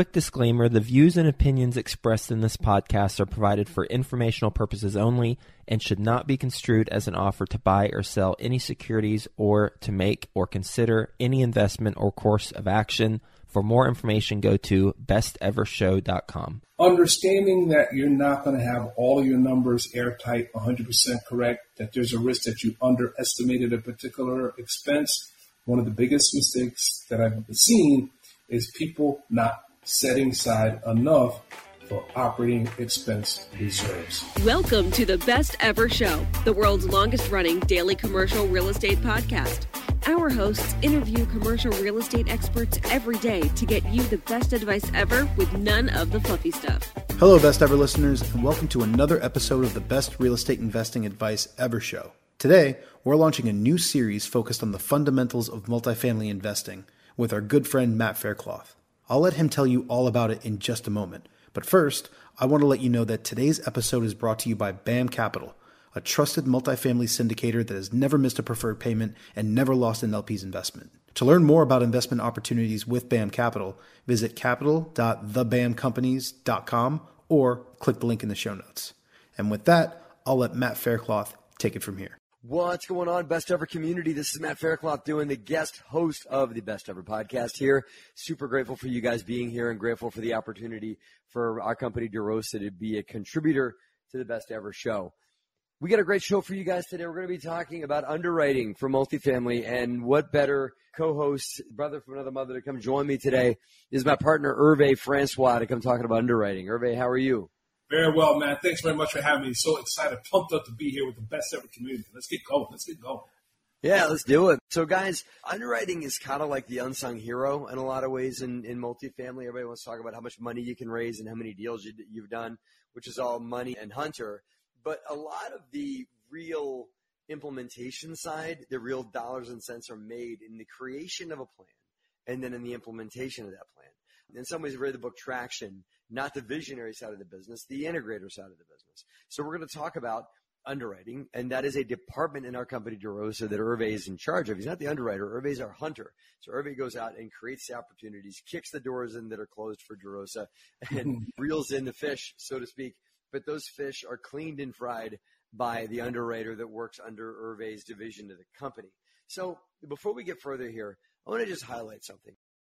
quick disclaimer the views and opinions expressed in this podcast are provided for informational purposes only and should not be construed as an offer to buy or sell any securities or to make or consider any investment or course of action. For more information, go to bestevershow.com. Understanding that you're not going to have all of your numbers airtight, 100% correct, that there's a risk that you underestimated a particular expense. One of the biggest mistakes that I've seen is people not setting aside enough for operating expense reserves. Welcome to the Best Ever Show, the world's longest running daily commercial real estate podcast. Our hosts interview commercial real estate experts every day to get you the best advice ever with none of the fluffy stuff. Hello, Best Ever listeners, and welcome to another episode of the Best Real Estate Investing Advice Ever Show. Today, we're launching a new series focused on the fundamentals of multifamily investing with our good friend Matt Faircloth. I'll let him tell you all about it in just a moment. But first, I want to let you know that today's episode is brought to you by BAM Capital, a trusted multifamily syndicator that has never missed a preferred payment and never lost an LP's investment. To learn more about investment opportunities with BAM Capital, visit capital.thebamcompanies.com or click the link in the show notes. And with that, I'll let Matt Faircloth take it from here. What's going on, Best Ever community? This is Matt Faircloth doing the guest host of the Best Ever podcast here. Super grateful for you guys being here and grateful for the opportunity for our company DeRosa to be a contributor to the Best Ever show. We got a great show for you guys today. We're going to be talking about underwriting for multifamily and what better co-host, brother from another mother to come join me today is my partner Hervé Francois to come talking about underwriting. Hervé, how are you? Very well, man. Thanks very much for having me. So excited, pumped up to be here with the best ever community. Let's get going. Let's get going. Yeah, let's do it. So, guys, underwriting is kind of like the unsung hero in a lot of ways in, in multifamily. Everybody wants to talk about how much money you can raise and how many deals you, you've done, which is all money and hunter. But a lot of the real implementation side, the real dollars and cents are made in the creation of a plan and then in the implementation of that plan. In some ways, I've read the book Traction not the visionary side of the business, the integrator side of the business. So we're going to talk about underwriting, and that is a department in our company, DeRosa, that Hervé is in charge of. He's not the underwriter. Hervé is our hunter. So Hervé goes out and creates the opportunities, kicks the doors in that are closed for DeRosa, and reels in the fish, so to speak. But those fish are cleaned and fried by the underwriter that works under Hervé's division of the company. So before we get further here, I want to just highlight something.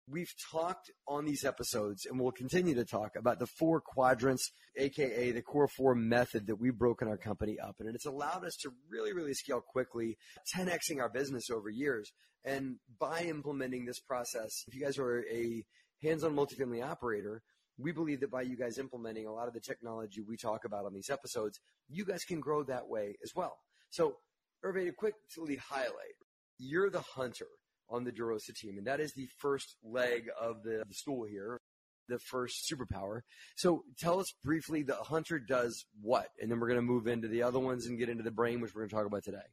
We've talked on these episodes and we'll continue to talk about the four quadrants, aka the core four method that we've broken our company up. In. And it's allowed us to really, really scale quickly, 10xing our business over years. And by implementing this process, if you guys are a hands on multifamily operator, we believe that by you guys implementing a lot of the technology we talk about on these episodes, you guys can grow that way as well. So, Hervé, to quickly highlight, you're the hunter on the DeRosa team, and that is the first leg of the, the stool here, the first superpower. So tell us briefly, the hunter does what, and then we're going to move into the other ones and get into the brain, which we're going to talk about today.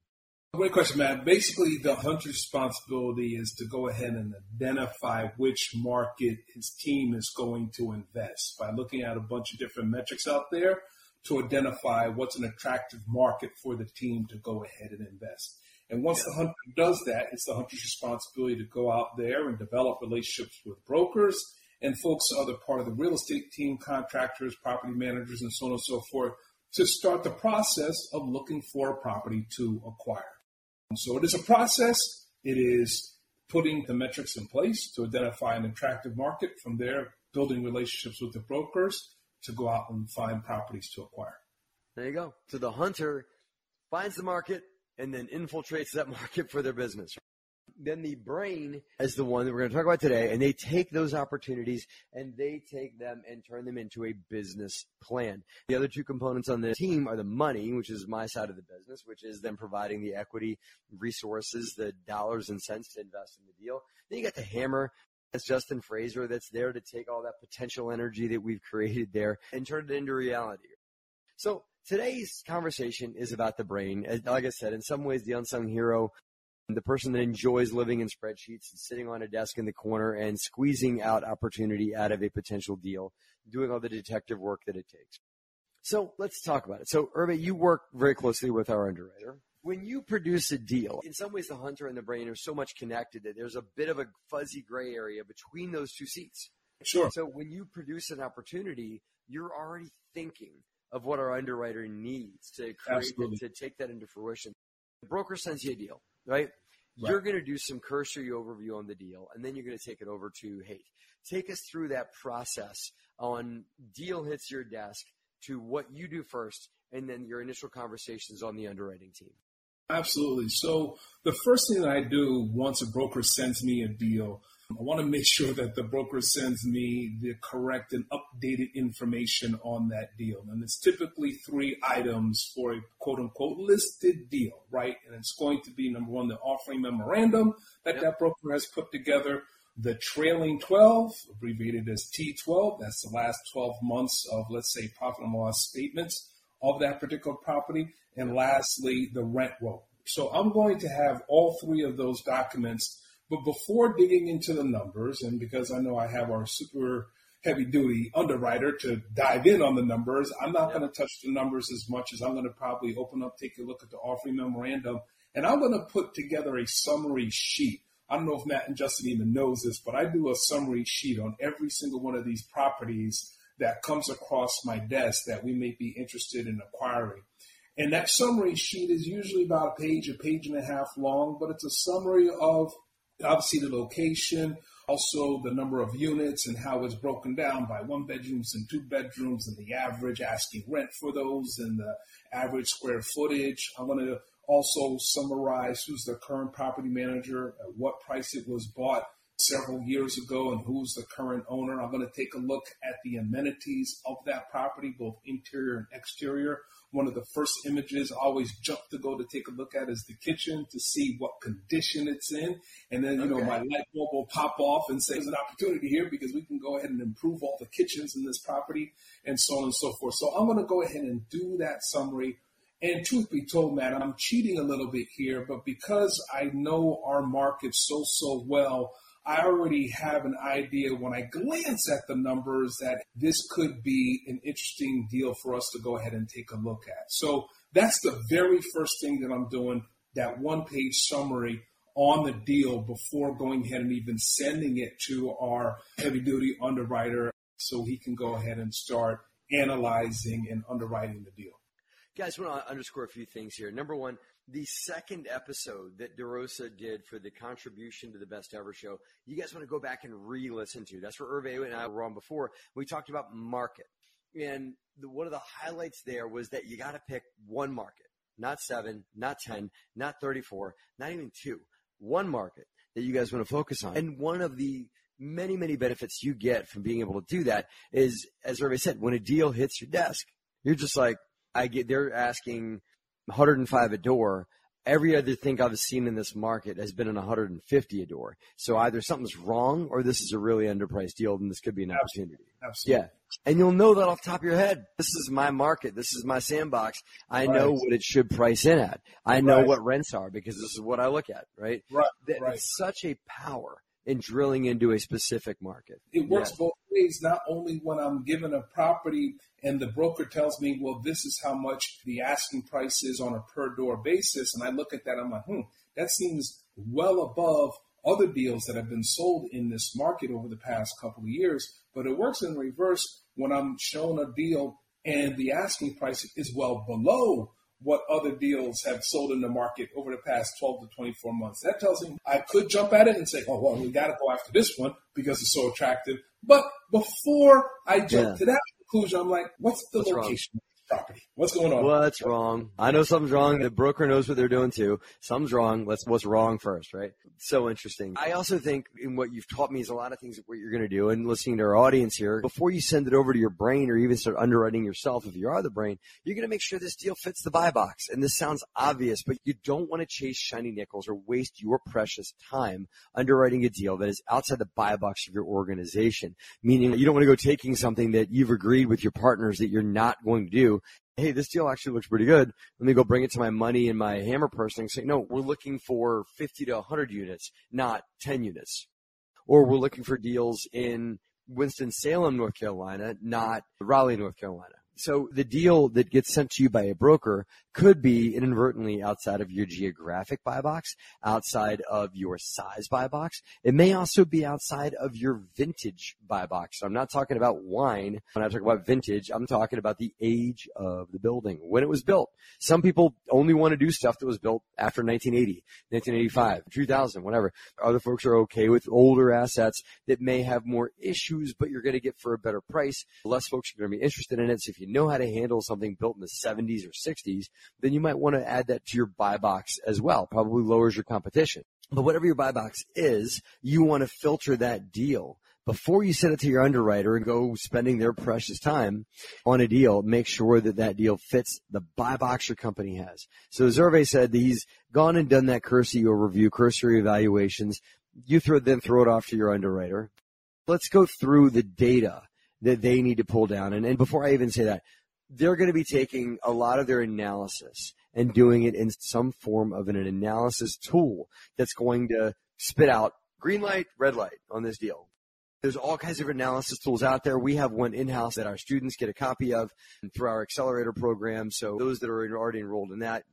Great question, Matt. Basically, the hunter's responsibility is to go ahead and identify which market his team is going to invest by looking at a bunch of different metrics out there to identify what's an attractive market for the team to go ahead and invest. And once yeah. the hunter does that, it's the hunter's responsibility to go out there and develop relationships with brokers and folks other part of the real estate team, contractors, property managers, and so on and so forth to start the process of looking for a property to acquire. So it is a process. It is putting the metrics in place to identify an attractive market. From there, building relationships with the brokers to go out and find properties to acquire. There you go. So the hunter finds the market, and then infiltrates that market for their business. Then the brain is the one that we're going to talk about today, and they take those opportunities and they take them and turn them into a business plan. The other two components on the team are the money, which is my side of the business, which is them providing the equity resources, the dollars and cents to invest in the deal. Then you got the hammer, that's Justin Fraser that's there to take all that potential energy that we've created there and turn it into reality. So Today's conversation is about the brain. Uh, like I said, in some ways, the unsung hero, the person that enjoys living in spreadsheets and sitting on a desk in the corner and squeezing out opportunity out of a potential deal, doing all the detective work that it takes. So let's talk about it. So, Hervé, you work very closely with our underwriter. When you produce a deal, in some ways, the hunter and the brain are so much connected that there's a bit of a fuzzy gray area between those two seats. Sure. So when you produce an opportunity, you're already thinking of what our underwriter needs to create Absolutely. to take that into fruition. The broker sends you a deal, right? You're going to do some cursory overview on the deal, and then you're going to take it over to Hate. Take us through that process on deal hits your desk to what you do first, and then your initial conversations on the underwriting team. Absolutely. So the first thing that I do once a broker sends me a deal, I want to make sure that the broker sends me the correct and updated information on that deal. And it's typically three items for a quote unquote listed deal, right? And it's going to be number one, the offering memorandum that Yep. that broker has put together, the trailing 12, abbreviated as T12, that's the last 12 months of, let's say, profit and loss statements of that particular property. And lastly, the rent roll. So I'm going to have all three of those documents. But before digging into the numbers, and because I know I have our super heavy duty underwriter to dive in on the numbers, I'm not going to touch the numbers as much as I'm going to probably open up, take a look at the offering memorandum, and I'm going to put together a summary sheet. I don't know if Matt and Justin even knows this, but I do a summary sheet on every single one of these properties that comes across my desk that we may be interested in acquiring. And that summary sheet is usually about a page, a page and a half long, but it's a summary of obviously the location, also the number of units and how it's broken down by one bedrooms and two bedrooms and the average asking rent for those and the average square footage. I'm going to also summarize who's the current property manager, at what price it was bought several years ago, and who's the current owner. I'm going to take a look at the amenities of that property, both interior and exterior. One of the first images I always jump to go to take a look at is the kitchen to see what condition it's in. And then, you know, my light bulb will pop off and say there's an opportunity here because we can go ahead and improve all the kitchens in this property and so on and so forth. So I'm going to go ahead and do that summary. And truth be told, man, I'm cheating a little bit here, but because I know our market so, so well, I already have an idea when I glance at the numbers that this could be an interesting deal for us to go ahead and take a look at. So that's the very first thing that I'm doing, that one page summary on the deal before going ahead and even sending it to our heavy duty underwriter so he can go ahead and start analyzing and underwriting the deal. Guys, I want to underscore a few things here. Number one, the second episode that DeRosa did for the contribution to the Best Ever Show, you guys want to go back and re-listen to. That's where Hervé and I were on before. We talked about market, and the, one of the highlights there was that you got to pick one market, not seven, not ten, not thirty-four, not even two. One market that you guys want to focus on, and one of the many, many benefits you get from being able to do that is, as Hervé said, when a deal hits your desk, you're just like, I get they're asking 105 a door. Every other thing I've seen in this market has been in 150 a door. So either something's wrong or this is a really underpriced deal and this could be an opportunity. Absolutely. Yeah. And you'll know that off the top of your head. This is my market. This is my sandbox. I know what it should price in at. I know Right. what rents are because this is what I look at, right? Right, That- right. It's such a power in drilling into a specific market. It works both ways, not only when I'm given a property and the broker tells me, well, this is how much the asking price is on a per door basis. And I look at that, I'm like, hmm, that seems well above other deals that have been sold in this market over the past couple of years. But it works in reverse when I'm shown a deal and the asking price is well below what other deals have sold in the market over the past 12 to 24 months. That tells me I could jump at it and say, oh, well, we got to go after this one because it's so attractive. But before I jump Yeah. to that conclusion, I'm like, what's the What's location the property? What's going on? What's wrong? I know something's wrong. The broker knows what they're doing too. Something's wrong. Let's what's wrong first, right? So interesting. I also think in what you've taught me is a lot of things that what you're going to do and listening to our audience here before you send it over to your brain or even start underwriting yourself if you are the brain, you're going to make sure this deal fits the buy box. And this sounds obvious, but you don't want to chase shiny nickels or waste your precious time underwriting a deal that is outside the buy box of your organization. Meaning you don't want to go taking something that you've agreed with your partners that you're not going to do hey, this deal actually looks pretty good. Let me go bring it to my money and my hammer person and say, no, we're looking for 50 to 100 units, not 10 units. Or we're looking for deals in Winston-Salem, North Carolina, not Raleigh, North Carolina, So the deal that gets sent to you by a broker could be inadvertently outside of your geographic buy box, outside of your size buy box. It may also be outside of your vintage buy box. So I'm not talking about wine. When I talk about vintage, I'm talking about the age of the building, when it was built. Some people only want to do stuff that was built after 1980, 1985, 2000, whatever. Other folks are okay with older assets that may have more issues, but you're going to get for a better price. Less folks are going to be interested in it. So if you know how to handle something built in the 70s or 60s, then you might want to add that to your buy box as well. Probably lowers your competition. But whatever your buy box is, you want to filter that deal before you send it to your underwriter and go spending their precious time on a deal, make sure that that deal fits the buy box your company has. So Hervé said that he's gone and done that cursory overview, cursory evaluations. You throw, then throw it off to your underwriter. Let's go through the data that they need to pull down. And, and before I even say that, they're going to be taking a lot of their analysis and doing it in some form of an analysis tool that's going to spit out green light, red light on this deal. There's all kinds of analysis tools out there. We have one in-house that our students get a copy of through our accelerator program. So those that are already enrolled in that,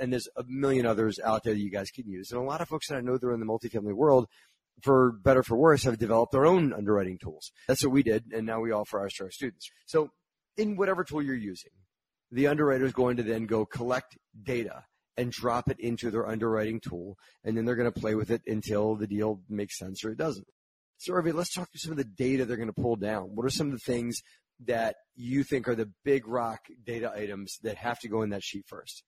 and there's a million others out there that you guys can use. And a lot of folks that I know that are in the multifamily world, for better for worse, have developed their own underwriting tools. That's what we did, and now we offer ours to our students. So in whatever tool you're using, the underwriter is going to then go collect data and drop it into their underwriting tool, and then they're going to play with it until the deal makes sense or it doesn't. So, Hervé, let's talk through some of the data they're going to pull down. What are some of the things that you think are the big rock data items that have to go in that sheet first?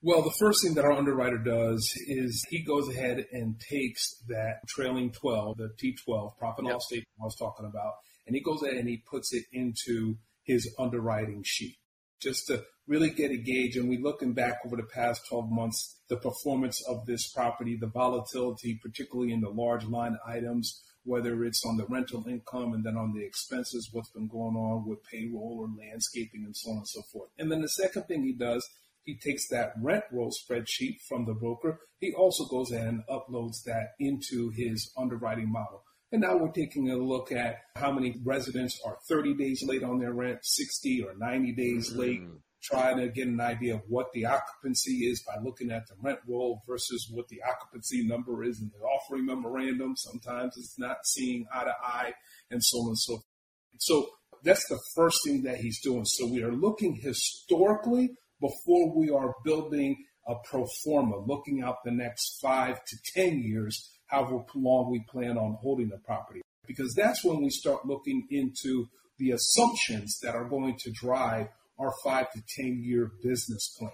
Well, the first thing that our underwriter does is he goes ahead and takes that trailing 12, the T12, profit and yep. loss statement I was talking about, and he goes ahead and he puts it into his underwriting sheet just to really get a gauge. And we looking back over the past 12 months, the performance of this property, the volatility, particularly in the large line items, whether it's on the rental income and then on the expenses, what's been going on with payroll or landscaping and so on and so forth. And then the second thing he does, he takes that rent roll spreadsheet from the broker. He also goes and uploads that into his underwriting model. And now we're taking a look at how many residents are 30 days late on their rent, 60 or 90 days mm-hmm. late, trying to get an idea of what the occupancy is by looking at the rent roll versus what the occupancy number is in the offering memorandum. Sometimes it's not seeing eye to eye and so on and so forth. So that's the first thing that he's doing. So we are looking historically before we are building a pro forma, looking out the next five to 10 years however long we plan on holding the property. Because that's when we start looking into the assumptions that are going to drive our five to 10 year business plan.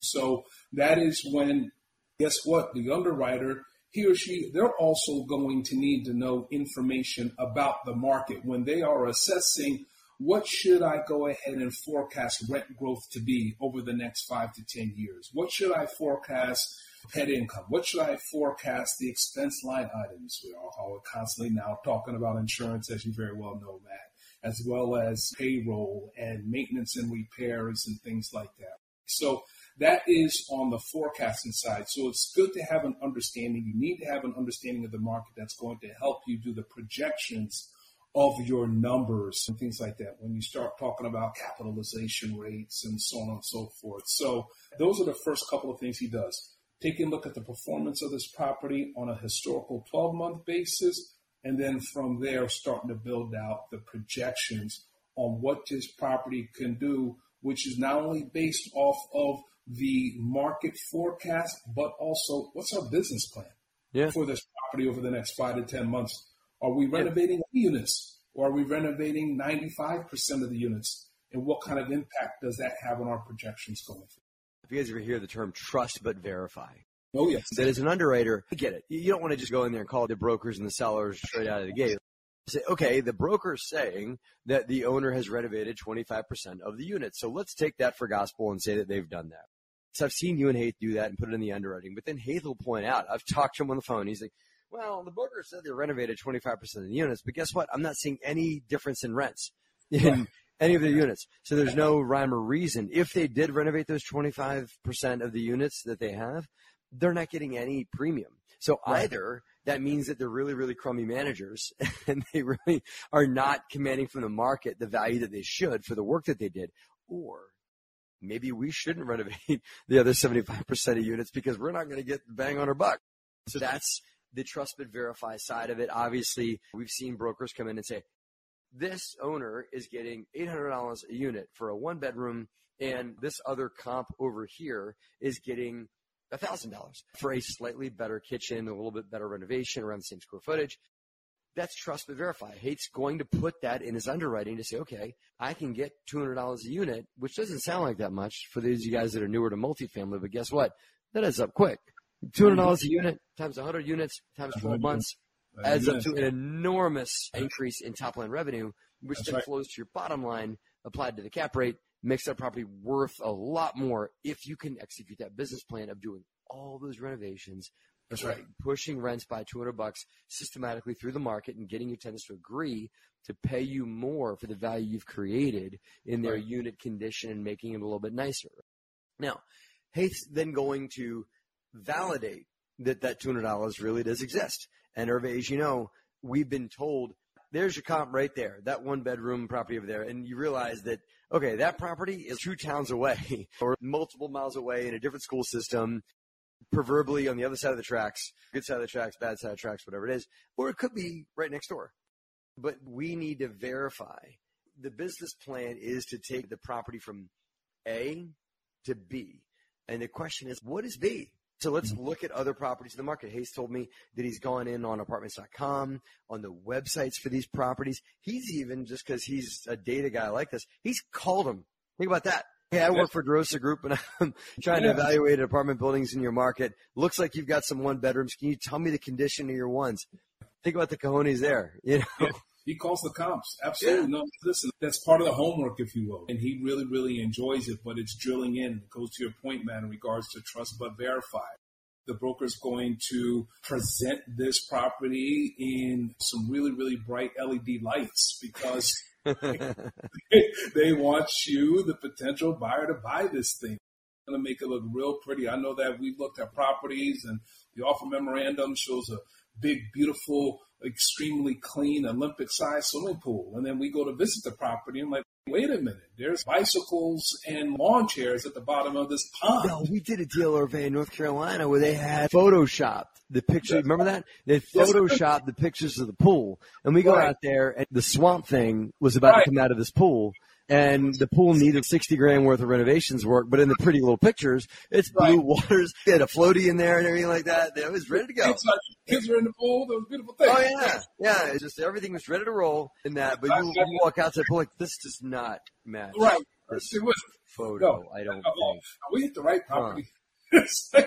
So that is when, guess what? The underwriter, he or she, they're also going to need to know information about the market when they are assessing what should I go ahead and forecast rent growth to be over the next five to 10 years? What should I forecast pet income? What should I forecast the expense line items? We are constantly now talking about insurance, as you very well know, Matt, as well as payroll and maintenance and repairs and things like that. So that is on the forecasting side. So it's good to have an understanding. You need to have an understanding of the market that's going to help you do the projections of your numbers and things like that when you start talking about capitalization rates and so on and so forth. So those are the first couple of things he does taking a look at the performance of this property on a historical 12 month basis, and then from there starting to build out the projections on what this property can do, which is not only based off of the market forecast, but also what's our business plan yeah. for this property over the next five to 10 months? Are we renovating yeah. units or are we renovating 95% of the units? And what kind of impact does that have on our projections going forward? If you guys ever hear the term trust but verify, oh yes, that as an underwriter, I get it. You don't want to just go in there and call the brokers and the sellers straight out of the gate. Say, okay, the broker's saying that the owner has renovated 25% of the units. So let's take that for gospel and say that they've done that. So I've seen you and Haith do that and put it in the underwriting. But then Haith will point out, I've talked to him on the phone. He's like, well, the broker said they renovated 25% of the units, but guess what? I'm not seeing any difference in rents in, any of the units. So there's no rhyme or reason. If they did renovate those 25% of the units that they have, they're not getting any premium. So right. either that means that they're really, really crummy managers and they really are not commanding from the market the value that they should for the work that they did. Or maybe we shouldn't renovate the other 75% of units because we're not going to get bang on our buck. So that's the trust but verify side of it. Obviously, we've seen brokers come in and say, this owner is getting $800 a unit for a one bedroom and this other comp over here is getting $1,000 for a slightly better kitchen, a little bit better renovation around the same square footage. That's trust but verify. Hate's going to put that in his underwriting to say, okay, I can get $200 a unit, which doesn't sound like that much for those of you guys that are newer to multifamily, but guess what? That adds up quick. $200 a unit times 100 units times 12 months adds up to an enormous increase in top line revenue, which then flows to your bottom line applied to the cap rate, makes that property worth a lot more if you can execute that business plan of doing all those renovations. That's right. Pushing rents by 200 bucks systematically through the market and getting your tenants to agree to pay you more for the value you've created in their Right. unit condition and making it a little bit nicer. Now, Haith's then going to validate that that $200 really does exist. And Hervé, as you know, we've been told there's your comp right there, that one bedroom property over there. And you realize that, okay, that property is two towns away or multiple miles away in a different school system, proverbially on the other side of the tracks, good side of the tracks, bad side of the tracks, whatever it is. Or it could be right next door. But we need to verify. The business plan is to take the property from A to B. And the question is, what is B? So let's mm-hmm. look at other properties in the market. Hayes told me that he's gone in on apartments.com, on the websites for these properties. He's even, just because he's a data guy like this, he's called them. Think about that. Hey, I work for DeRosa Group and I'm trying to evaluate apartment buildings in your market. Looks like you've got some one bedrooms. Can you tell me the condition of your ones? Think about the cojones there. You know. He calls the comps. Absolutely. No, listen, that's part of the homework, if you will. And he really, really enjoys it, but it's drilling in. It goes to your point, man, in regards to trust but verify. The broker's going to present this property in some really, really bright LED lights because they want you, the potential buyer, to buy this thing. Going to make it look real pretty. I know that we've looked at properties and the offer memorandum shows a big, beautiful, extremely clean Olympic sized swimming pool. And then we go to visit the property and like, wait a minute, there's bicycles and lawn chairs at the bottom of this pond. No, we did a deal over in North Carolina where they had photoshopped the picture. Remember that? They Yes. photoshopped the pictures of the pool. And we go Right. out there and the swamp thing was about Right. to come out of this pool. And the pool needed 60 grand worth of renovations work, but in the pretty little pictures, it's blue Right. waters. They had a floaty in there and everything like that. It was ready to go. Kids, are- kids were in the pool. That was beautiful thing. Oh yeah, yeah. It's just everything was ready to roll in that. But you, you walk out to the pool like this does not match Right. this It was, photo. no, I don't oh, think. we hit the right property.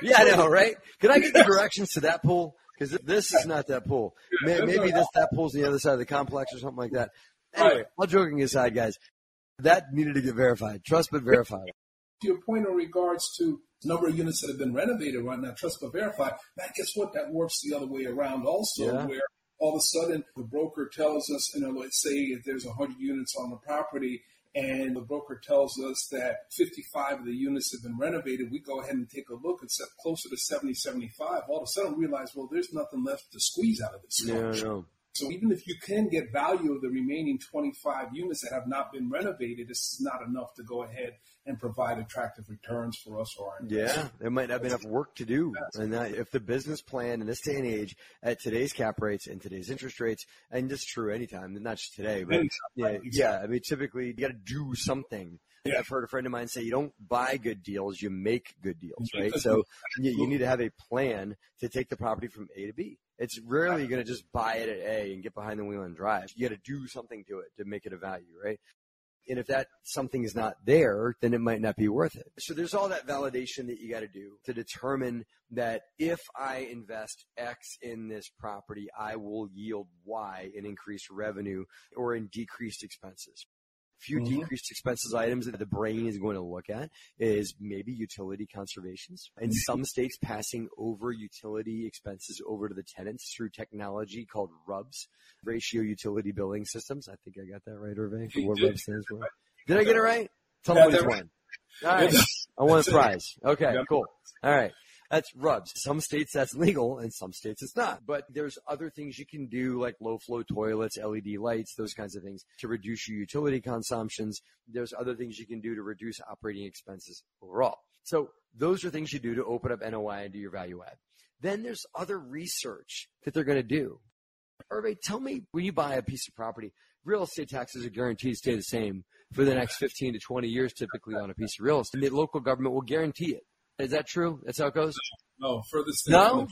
Yeah, I know, right? Can I get the directions to that pool? Because this is not that pool. Maybe this that pool's on the other side of the complex or something like that. Anyway, all joking aside, guys, that needed to get verified. Trust but verified. to your point in regards to number of units that have been renovated right now, trust but verify, man, guess what? That works the other way around also, Yeah. where all of a sudden the broker tells us, you know, let's say if there's 100 units on the property and the broker tells us that 55 of the units have been renovated, we go ahead and take a look and set closer to 70, 75. All of a sudden we realize, well, there's nothing left to squeeze out of this. No, structure. no. So even if you can get value of the remaining 25 units that have not been renovated, it's not enough to go ahead and provide attractive returns for us or our investors. Yeah, there might not be enough work to do. And that, if the business plan in this day and age, at today's cap rates and today's interest rates, and this is true anytime, not just today, but Anytime, yeah, right, yeah. I mean, typically you got to do something. Yeah. I've heard a friend of mine say, you don't buy good deals, you make good deals, right? So you, you need to have a plan to take the property from A to B. It's rarely going to just buy it at A and get behind the wheel and drive. You got to do something to it to make it a value, right? And if that something is not there, then it might not be worth it. So there's all that validation that you got to do to determine that if I invest X in this property, I will yield Y in increased revenue or in decreased expenses. Few Mhm. decreased expenses items that the brain is going to look at is maybe utility conservations. In some states, passing over utility expenses over to the tenants through technology called RUBS, ratio utility billing systems. I think I got that right, Hervé, for what did. RUBS stands for. Did I get it right? Tell Yeah, me which one. Right. I won a prize. Okay, cool. All right. That's rubs. Some states that's legal and some states it's not. But there's other things you can do like low flow toilets, LED lights, those kinds of things to reduce your utility consumptions. There's other things you can do to reduce operating expenses overall. So those are things you do to open up NOI and do your value add. Then there's other research that they're going to do. Hervé, tell me when you buy a piece of property, real estate taxes are guaranteed to stay the same for the next 15 to 20 years typically on a piece of real estate. The local government will guarantee it. Is that true? That's how it goes? No, furthest thing. No?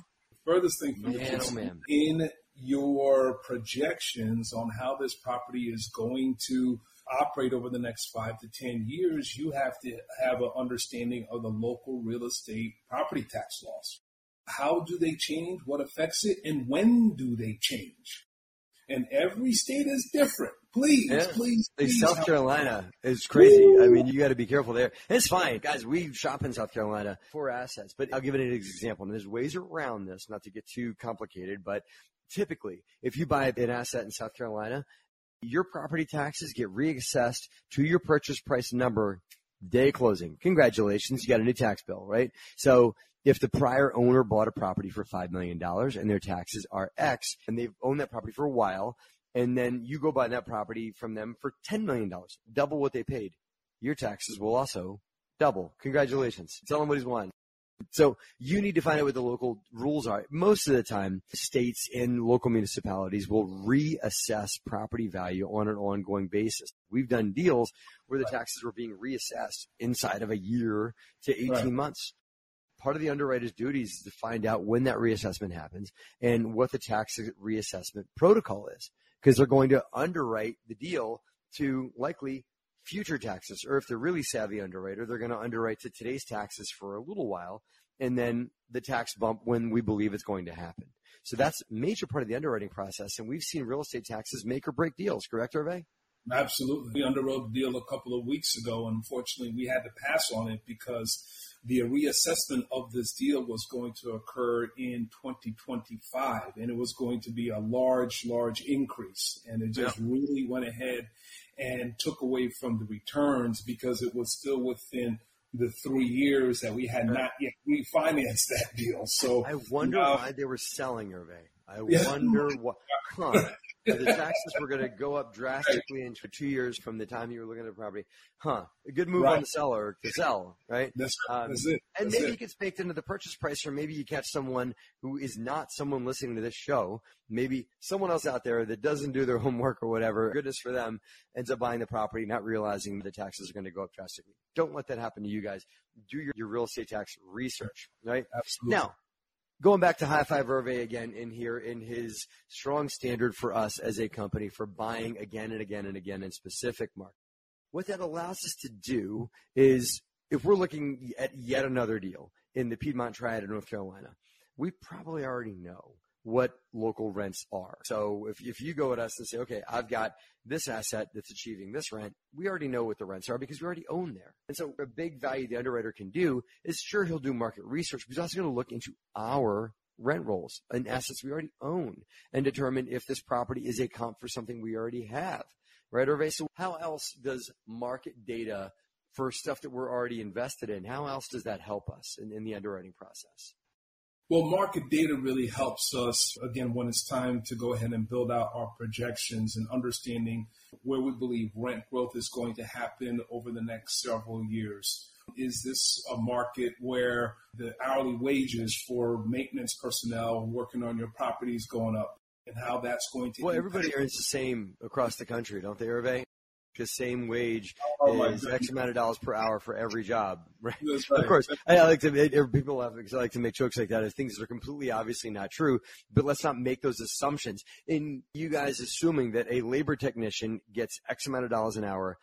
Furthest thing from Man, the oh man. in your projections on how this property is going to operate over the next five to 10 years, you have to have an understanding of the local real estate property tax laws. How do they change? What affects it? And when do they change? And every state is different. Please, Yeah. please, please. South. Carolina is crazy. I mean, you got to be careful there. It's fine, guys. We shop in South Carolina for assets, but I'll give it an example. And there's ways around this, not to get too complicated, but typically, if you buy an asset in South Carolina, your property taxes get reassessed to your purchase price number day closing. Congratulations, you got a new tax bill, right? So if the prior owner bought a property for $5 million and their taxes are X and they've owned that property for a while, and then you go buy that property from them for $10 million, double what they paid, your taxes will also double. Congratulations. Tell them what he's won. So you need to find out what the local rules are. Most of the time, states and local municipalities will reassess property value on an ongoing basis. We've done deals where the taxes were being reassessed inside of a year to 18 Right. months. Part of the underwriter's duties is to find out when that reassessment happens and what the tax reassessment protocol is because they're going to underwrite the deal to likely future taxes. Or if they're really savvy underwriter, they're going to underwrite to today's taxes for a little while and then the tax bump when we believe it's going to happen. So that's a major part of the underwriting process. And we've seen real estate taxes make or break deals, correct, Hervé? Absolutely. We underwrote the deal a couple of weeks ago, and unfortunately, we had to pass on it because the reassessment of this deal was going to occur in 2025, and it was going to be a large, large increase. And it just really went ahead and took away from the returns because it was still within the three years that we had not yet refinanced that deal. So I wonder now- why they were selling Hervé. I Yeah. wonder what. Huh. The taxes were going to go up drastically in two years from the time you were looking at the property. Huh. A good move on the seller to sell, right? that's, Um, that's it. And maybe it. it gets baked into the purchase price, or maybe you catch someone who is not someone listening to this show. Maybe someone else out there that doesn't do their homework or whatever. Goodness for them ends up buying the property, not realizing the taxes are going to go up drastically. Don't let that happen to you guys. Do your, your real estate tax research, right? Absolutely. Now, going back to High Five Hervé again in here in his strong standard for us as a company for buying again and again and again in specific markets. What that allows us to do is if we're looking at yet another deal in the Piedmont Triad in North Carolina, we probably already know what local rents are. So if, if you go at us and say, okay, I've got this asset that's achieving this rent, we already know what the rents are because we already own there. And so a big value the underwriter can do is sure he'll do market research, but he's also going to look into our rent rolls and assets we already own and determine if this property is a comp for something we already have. Right, Hervé? So how else does market data for stuff that we're already invested in, how else does that help us in, in the underwriting process? Well, market data really helps us, again, when it's time to go ahead and build out our projections and understanding where we believe rent growth is going to happen over the next several years. Is this a market where the hourly wages for maintenance personnel working on your property is going up and how that's going to Well, everybody earns the same across the country, don't they, Hervé? The same wage Oh, is X amount of dollars per hour for every job, right? Right. Of course, I, like to make er, people laugh because I like to make jokes like that as things that are completely obviously not true. But let's not make those assumptions. In you guys assuming that a labor technician gets X amount of dollars an hour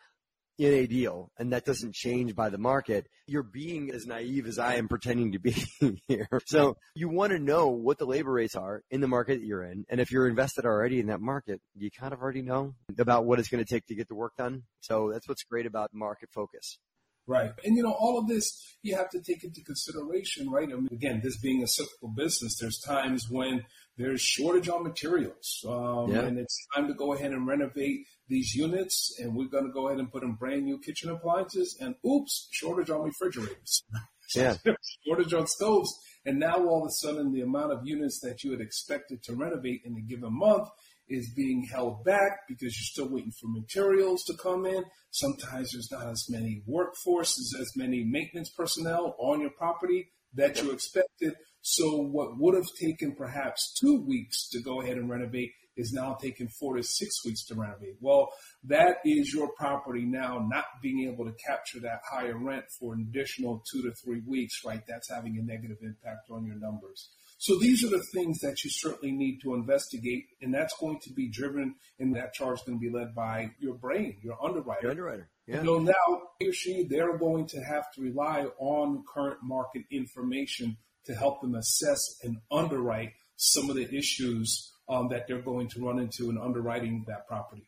in a deal, and that doesn't change by the market, you're being as naive as I am pretending to be here. So you want to know what the labor rates are in the market that you're in, and if you're invested already in that market, you kind of already know about what it's going to take to get the work done. So that's what's great about market focus. Right. And you know, all of this you have to take into consideration, right? I mean, again, this being a cyclical business, there's times when there's shortage on materials. Um, Yeah. And it's time to go ahead and renovate these units. And we're going to go ahead and put in brand new kitchen appliances. And oops, shortage on refrigerators. Yeah. shortage on stoves. And now all of a sudden, the amount of units that you had expected to renovate in a given month is being held back because you're still waiting for materials to come in. Sometimes there's not as many workforces, as many maintenance personnel on your property that you expected. So what would have taken perhaps two weeks to go ahead and renovate is now taking four to six weeks to renovate. Well, that is your property now not being able to capture that higher rent for an additional two to three weeks, right? That's having a negative impact on your numbers. So these are the things that you certainly need to investigate, and that's going to be driven, and that charge is going to be led by your brain, your underwriter. Your underwriter. Yeah. So now he or she, they're going to have to rely on current market information to help them assess and underwrite some of the issues um, that they're going to run into in underwriting that property.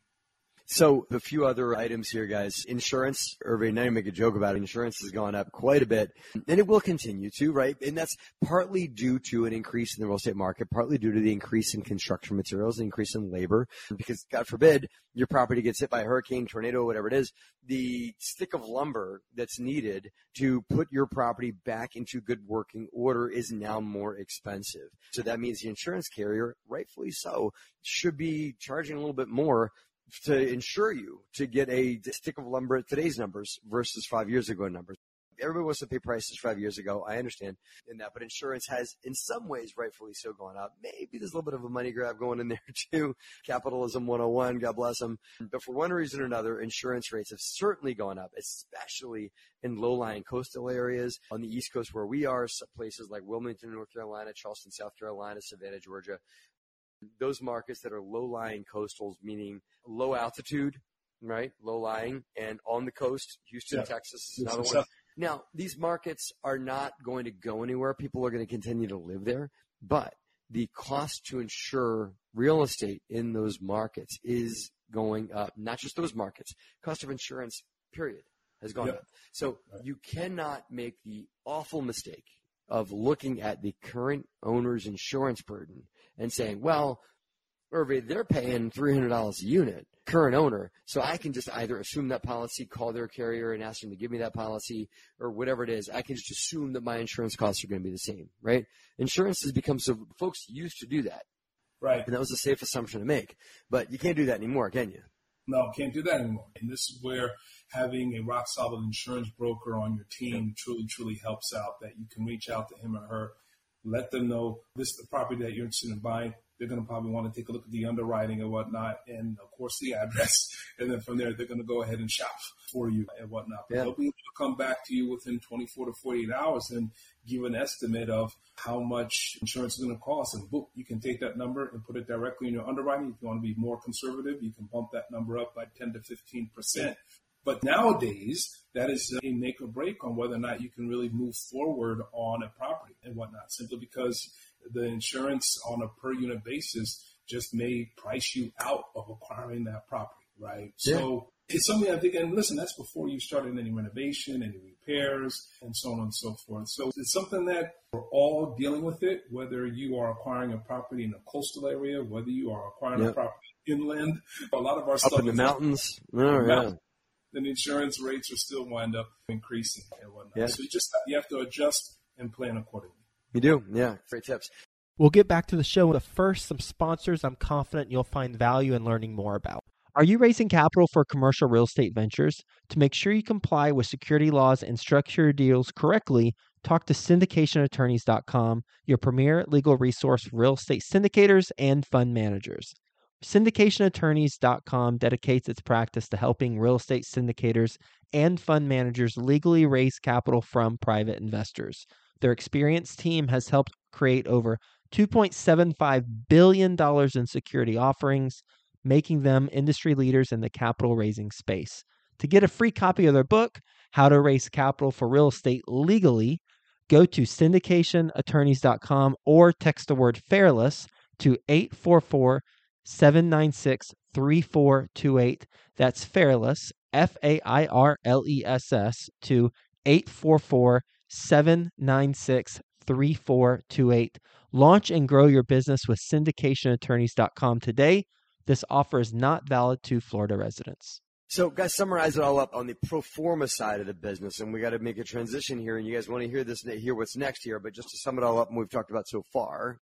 So a few other items here, guys. Insurance, Hervé, now you make a joke about it. Insurance has gone up quite a bit and it will continue to, right? And that's partly due to an increase in the real estate market, partly due to the increase in construction materials, the increase in labor, because God forbid your property gets hit by a hurricane, tornado, whatever it is, the stick of lumber that's needed to put your property back into good working order is now more expensive. So that means the insurance carrier, rightfully so, should be charging a little bit more to insure you to get a stick of lumber at today's numbers versus five years ago numbers. Everybody wants to pay prices five years ago. I understand in that, but insurance has, in some ways, rightfully so, gone up. Maybe there's a little bit of a money grab going in there too. Capitalism 101, God bless them. But for one reason or another, insurance rates have certainly gone up, especially in low-lying coastal areas on the East Coast where we are. Places like Wilmington, North Carolina, Charleston, South Carolina, Savannah, Georgia those markets that are low lying coastals, meaning low altitude, right? Low lying and on the coast, Houston, Yeah. Texas is another one. Now, these markets are not going to go anywhere. People are going to continue to live there, but the cost to insure real estate in those markets is going up. Not just those markets. Cost of insurance, period, has gone Yep. up. So you cannot make the awful mistake of looking at the current owner's insurance burden and saying, well, Hervé, they're paying $300 a unit, current owner. So I can just either assume that policy, call their carrier and ask them to give me that policy or whatever it is. I can just assume that my insurance costs are going to be the same, right? Insurance has become so, folks used to do that. Right. And that was a safe assumption to make. But you can't do that anymore, can you? No, can't do that anymore. And this is where having a rock solid insurance broker on your team truly, truly helps out. That you can reach out to him or her, let them know this is the property that you're interested in buying. They're going to probably want to take a look at the underwriting and whatnot, and of course the address. And then from there, they're going to go ahead and shop for you and whatnot. But Yeah. they'll be able to come back to you within 24 to 48 hours and give an estimate of how much insurance is going to cost. And boom, you can take that number and put it directly in your underwriting. If you want to be more conservative, you can bump that number up by 10 to 15 percent. But nowadays, that is a make or break on whether or not you can really move forward on a property and whatnot, simply because the insurance on a per unit basis just may price you out of acquiring that property, right? So it's something I think, and listen, that's before you started any renovation, any repairs, and so on and so forth. So it's something that we're all dealing with it, whether you are acquiring a property in a coastal area, whether you are acquiring a property inland. A lot of our Up stuff in the is- mountains. Oh, yeah. mountain, then insurance rates will still wind up increasing and whatnot. Yeah. So you just you have to adjust and plan accordingly. You do? Yeah. Great tips. We'll get back to the show, but first, some sponsors I'm confident you'll find value in learning more about. Are you raising capital for commercial real estate ventures? To make sure you comply with security laws and structure your deals correctly, talk to syndicationattorneys.com, your premier legal resource for real estate syndicators and fund managers. Syndicationattorneys.com dedicates its practice to helping real estate syndicators and fund managers legally raise capital from private investors. Their experienced team has helped create over $2.75 billion in security offerings, making them industry leaders in the capital raising space. To get a free copy of their book, How to Raise Capital for Real Estate Legally, go to syndicationattorneys.com or text the word FAIRLESS to 844 796 3428. That's FAIRLESS, F A I R L E S S, to 844 796 3428. Launch and grow your business with syndicationattorneys.com today. This offer is not valid to Florida residents. So, guys, summarize it all up on the pro forma side of the business, and we got to make a transition here. And you guys want to hear this, hear what's next here. But just to sum it all up, and we've talked about so far,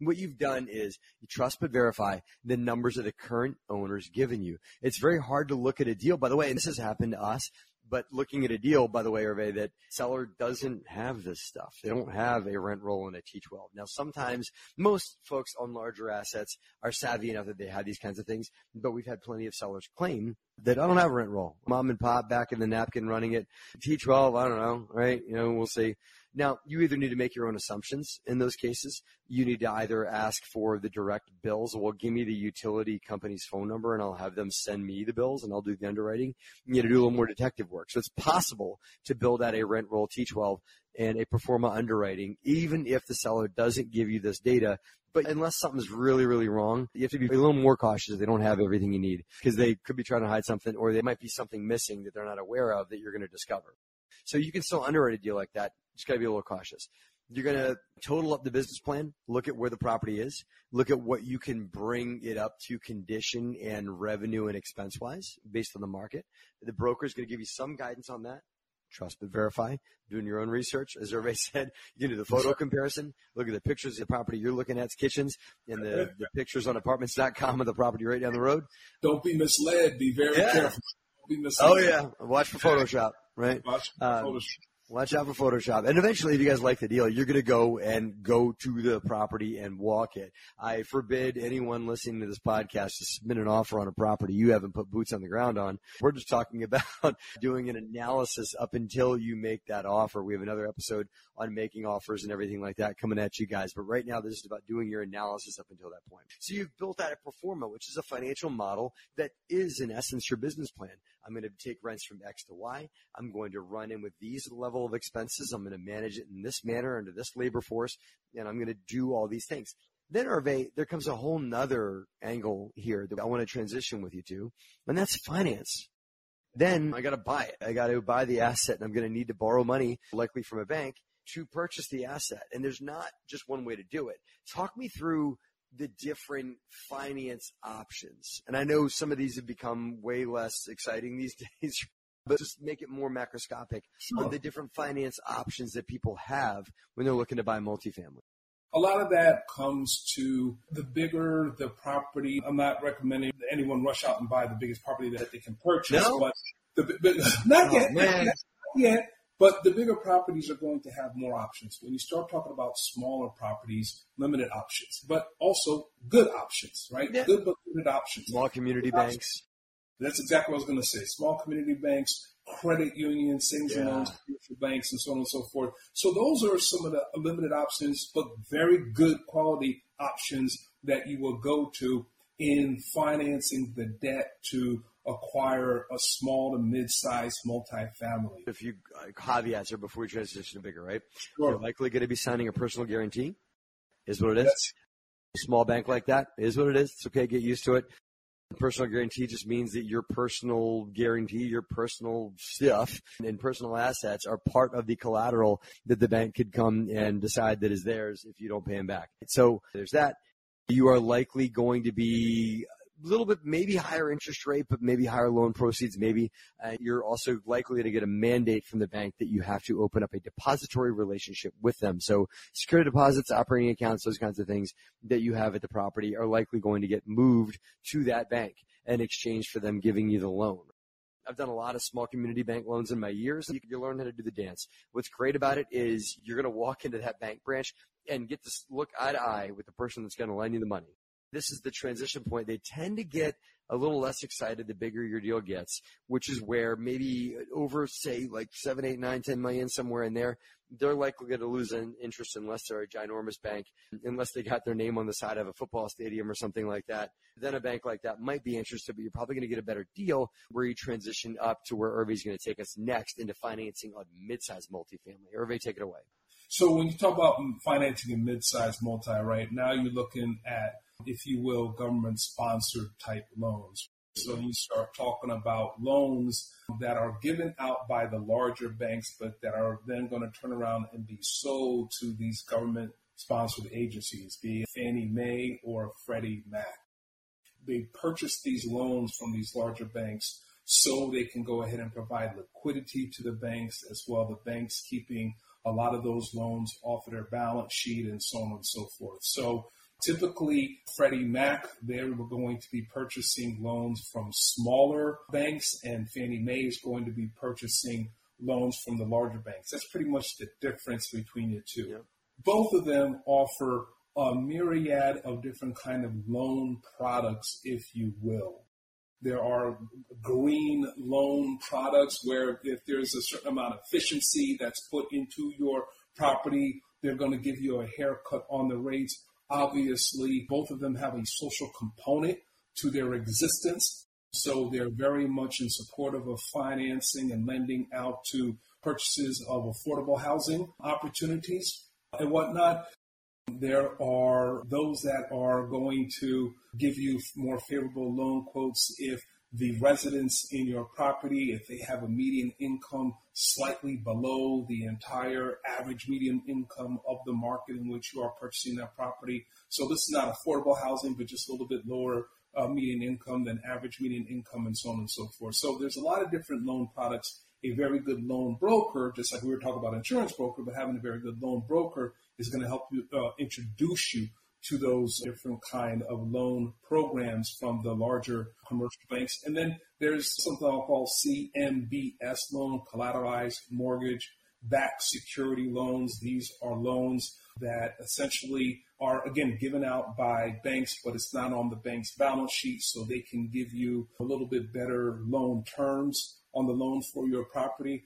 what you've done is you trust but verify the numbers that the current owner's given you. It's very hard to look at a deal, by the way, and this has happened to us but looking at a deal, by the way, Hervé, that seller doesn't have this stuff. They don't have a rent roll and a T12. Now, sometimes most folks on larger assets are savvy enough that they have these kinds of things, but we've had plenty of sellers claim that I don't have a rent roll. Mom and pop back in the napkin running it. T12, I don't know, right? You know, we'll see. Now, you either need to make your own assumptions in those cases. You need to either ask for the direct bills. Well, give me the utility company's phone number and I'll have them send me the bills and I'll do the underwriting. You need to do a little more detective work. So it's possible to build out a rent roll T12 and a pro forma underwriting, even if the seller doesn't give you this data. But unless something's really, really wrong, you have to be a little more cautious they don't have everything you need because they could be trying to hide something or there might be something missing that they're not aware of that you're going to discover. So you can still underwrite a deal like that. Just got to be a little cautious. You're going to total up the business plan, look at where the property is, look at what you can bring it up to condition and revenue and expense wise based on the market. The broker is going to give you some guidance on that. Trust but verify. Doing your own research. As Hervé said, you can do the photo comparison. Look at the pictures of the property you're looking at, kitchens, and the, the pictures on apartments.com of the property right down the road. Don't be misled. Be very yeah. careful. Be misled. Oh, yeah. Watch for Photoshop right? Um, Watch out for Photoshop. And eventually, if you guys like the deal, you're going to go and go to the property and walk it. I forbid anyone listening to this podcast to submit an offer on a property you haven't put boots on the ground on. We're just talking about doing an analysis up until you make that offer. We have another episode on making offers and everything like that coming at you guys. But right now, this is about doing your analysis up until that point. So you've built out a pro forma, which is a financial model that is, in essence, your business plan. I'm going to take rents from X to Y. I'm going to run in with these level of expenses. I'm going to manage it in this manner under this labor force, and I'm going to do all these things. Then, Hervé, there comes a whole nother angle here that I want to transition with you to, and that's finance. Then I got to buy it. I got to buy the asset, and I'm going to need to borrow money, likely from a bank, to purchase the asset. And there's not just one way to do it. Talk me through the different finance options. And I know some of these have become way less exciting these days, but just make it more macroscopic sure. on the different finance options that people have when they're looking to buy multifamily. A lot of that comes to the bigger the property. I'm not recommending anyone rush out and buy the biggest property that they can purchase, no? but the, not, oh, yet, not yet. But the bigger properties are going to have more options. When you start talking about smaller properties, limited options, but also good options, right? Yeah. Good but limited options. Small community good banks. Options. That's exactly what I was going to say. Small community banks, credit unions, savings yeah. and loans, commercial banks, and so on and so forth. So those are some of the limited options, but very good quality options that you will go to in financing the debt to acquire a small to mid-sized multifamily. If you uh, caveats here before we transition to bigger, right? Sure. You're likely going to be signing a personal guarantee. Is what it is. Yes. A small bank like that is what it is. It's okay. Get used to it. Personal guarantee just means that your personal guarantee, your personal stuff and personal assets are part of the collateral that the bank could come and decide that is theirs if you don't pay them back. So there's that. You are likely going to be little bit maybe higher interest rate, but maybe higher loan proceeds. Maybe uh, you're also likely to get a mandate from the bank that you have to open up a depository relationship with them. So security deposits, operating accounts, those kinds of things that you have at the property are likely going to get moved to that bank in exchange for them giving you the loan. I've done a lot of small community bank loans in my years. You, you learn how to do the dance. What's great about it is you're going to walk into that bank branch and get to look eye to eye with the person that's going to lend you the money this is the transition point. They tend to get a little less excited the bigger your deal gets, which is where maybe over, say, like seven, eight, nine, ten million, somewhere in there, they're likely going to lose an interest unless they're a ginormous bank, unless they got their name on the side of a football stadium or something like that. Then a bank like that might be interested, but you're probably going to get a better deal where you transition up to where Hervé's going to take us next into financing a mid-sized multifamily. Hervé, take it away. So when you talk about financing a mid-sized multi, right now you're looking at if you will, government sponsored type loans. So you start talking about loans that are given out by the larger banks, but that are then going to turn around and be sold to these government sponsored agencies, be it Fannie Mae or Freddie Mac. They purchase these loans from these larger banks so they can go ahead and provide liquidity to the banks as well. The banks keeping a lot of those loans off of their balance sheet and so on and so forth. So typically Freddie Mac, they were going to be purchasing loans from smaller banks and Fannie Mae is going to be purchasing loans from the larger banks. That's pretty much the difference between the two. Yeah. Both of them offer a myriad of different kind of loan products, if you will. There are green loan products where if there's a certain amount of efficiency that's put into your property, they're going to give you a haircut on the rates. Obviously, both of them have a social component to their existence. So they're very much in support of financing and lending out to purchases of affordable housing opportunities and whatnot. There are those that are going to give you more favorable loan quotes if the residents in your property, if they have a median income slightly below the entire average median income of the market in which you are purchasing that property. So this is not affordable housing, but just a little bit lower uh, median income than average median income and so on and so forth. So there's a lot of different loan products. A very good loan broker, just like we were talking about insurance broker, but having a very good loan broker is going to help you uh, introduce you to those different kind of loan programs from the larger commercial banks. And then there's something I'll call CMBS loan, collateralized mortgage backed security loans. These are loans that essentially are again given out by banks, but it's not on the bank's balance sheet, so they can give you a little bit better loan terms on the loan for your property.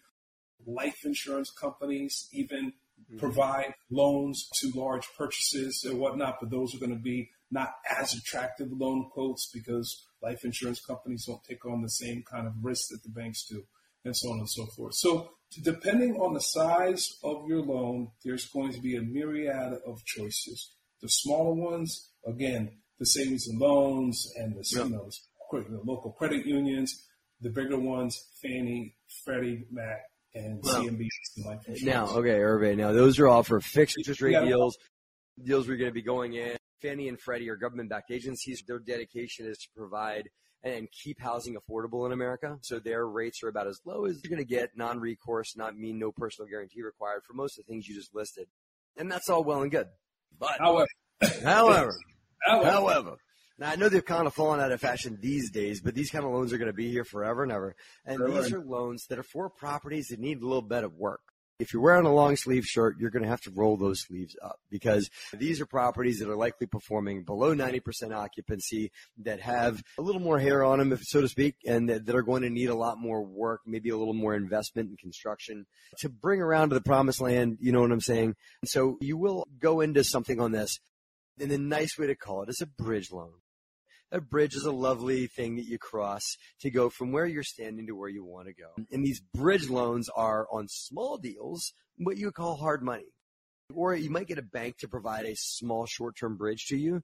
Life insurance companies, even. Mm-hmm. provide loans to large purchases and whatnot, but those are going to be not as attractive loan quotes because life insurance companies don't take on the same kind of risk that the banks do, and so on and so forth. So, depending on the size of your loan, there's going to be a myriad of choices. The smaller ones, again, the savings and loans and the, yep. you know, the local credit unions. The bigger ones, Fannie, Freddie Mac, and well, CMBS. Now, okay, Hervé. Now those are all for fixed interest rate deals. Deals we're going to be going in. Fannie and Freddie are government-backed agencies. Their dedication is to provide and keep housing affordable in America. So their rates are about as low as you're going to get, non-recourse, not mean no personal guarantee required for most of the things you just listed. And that's all well and good. But however, however, however, however now I know they've kind of fallen out of fashion these days, but these kind of loans are going to be here forever and ever. And forever. these are loans that are for properties that need a little bit of work. If you're wearing a long sleeve shirt, you're going to have to roll those sleeves up because these are properties that are likely performing below 90% occupancy that have a little more hair on them, so to speak, and that, that are going to need a lot more work, maybe a little more investment in construction to bring around to the promised land. You know what I'm saying? So you will go into something on this and the nice way to call it is a bridge loan a bridge is a lovely thing that you cross to go from where you're standing to where you want to go. And these bridge loans are on small deals, what you call hard money. Or you might get a bank to provide a small short-term bridge to you,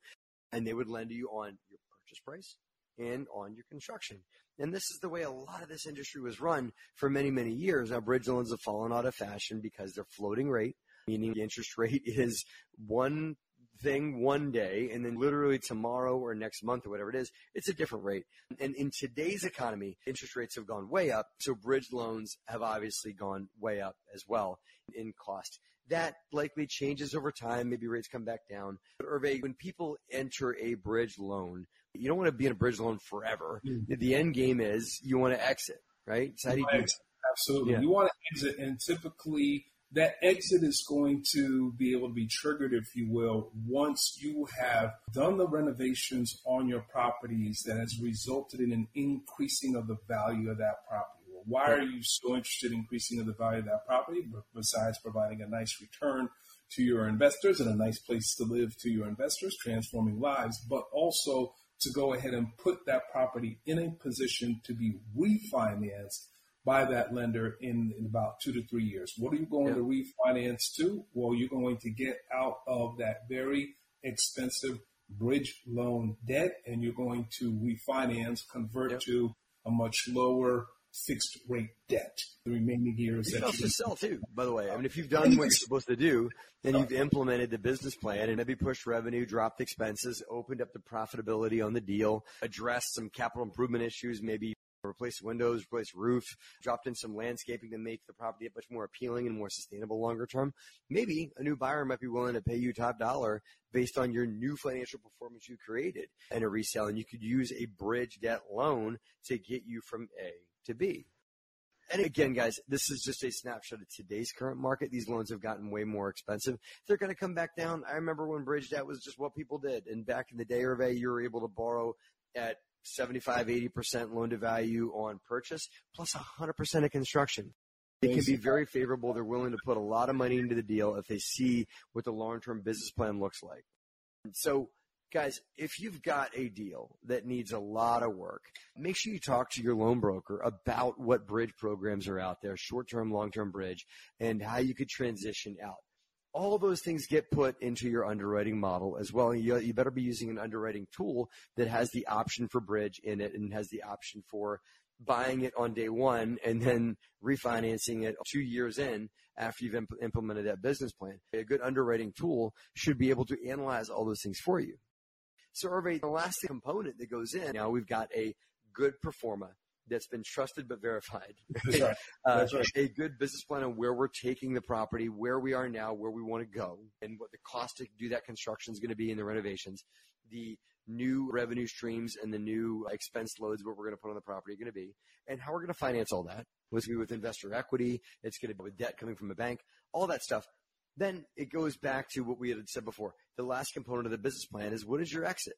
and they would lend to you on your purchase price and on your construction. And this is the way a lot of this industry was run for many, many years. Now, bridge loans have fallen out of fashion because they're floating rate, meaning the interest rate is one thing one day and then literally tomorrow or next month or whatever it is, it's a different rate. And in today's economy, interest rates have gone way up. So bridge loans have obviously gone way up as well in cost. That likely changes over time. Maybe rates come back down. But Hervé, when people enter a bridge loan, you don't want to be in a bridge loan forever. Mm. The end game is you want to exit, right? So how do you do Absolutely. Yeah. You want to exit and typically that exit is going to be able to be triggered, if you will, once you have done the renovations on your properties that has resulted in an increasing of the value of that property. Well, why are you so interested in increasing of the value of that property besides providing a nice return to your investors and a nice place to live to your investors, transforming lives, but also to go ahead and put that property in a position to be refinanced by that lender in, in about two to three years. What are you going yeah. to refinance to? Well, you're going to get out of that very expensive bridge loan debt and you're going to refinance, convert yep. to a much lower fixed rate debt the remaining years. You can also sell too, by the way. I mean, if you've done what you're supposed to do, then you've implemented the business plan and maybe pushed revenue, dropped expenses, opened up the profitability on the deal, addressed some capital improvement issues, maybe replace windows, replace roof, dropped in some landscaping to make the property much more appealing and more sustainable longer term. Maybe a new buyer might be willing to pay you top dollar based on your new financial performance you created in a resale. And you could use a bridge debt loan to get you from A to B. And again, guys, this is just a snapshot of today's current market. These loans have gotten way more expensive. They're going to come back down. I remember when bridge debt was just what people did. And back in the day, Hervé, you were able to borrow at 75, 80% loan to value on purchase, plus 100% of construction. It can be very favorable. They're willing to put a lot of money into the deal if they see what the long term business plan looks like. So, guys, if you've got a deal that needs a lot of work, make sure you talk to your loan broker about what bridge programs are out there, short term, long term bridge, and how you could transition out all those things get put into your underwriting model as well. You, you, better be using an underwriting tool that has the option for bridge in it and has the option for buying it on day one and then refinancing it two years in after you've imp- implemented that business plan. A good underwriting tool should be able to analyze all those things for you. So, Hervé, the last component that goes in now we've got a good pro forma that's been trusted but verified. That's right. Uh, That's right. A good business plan on where we're taking the property, where we are now, where we want to go, and what the cost to do that construction is going to be in the renovations, the new revenue streams and the new expense loads, what we're going to put on the property are going to be, and how we're going to finance all that. It's going to be with investor equity. It's going to be with debt coming from a bank, all that stuff. Then it goes back to what we had said before. The last component of the business plan is what is your exit?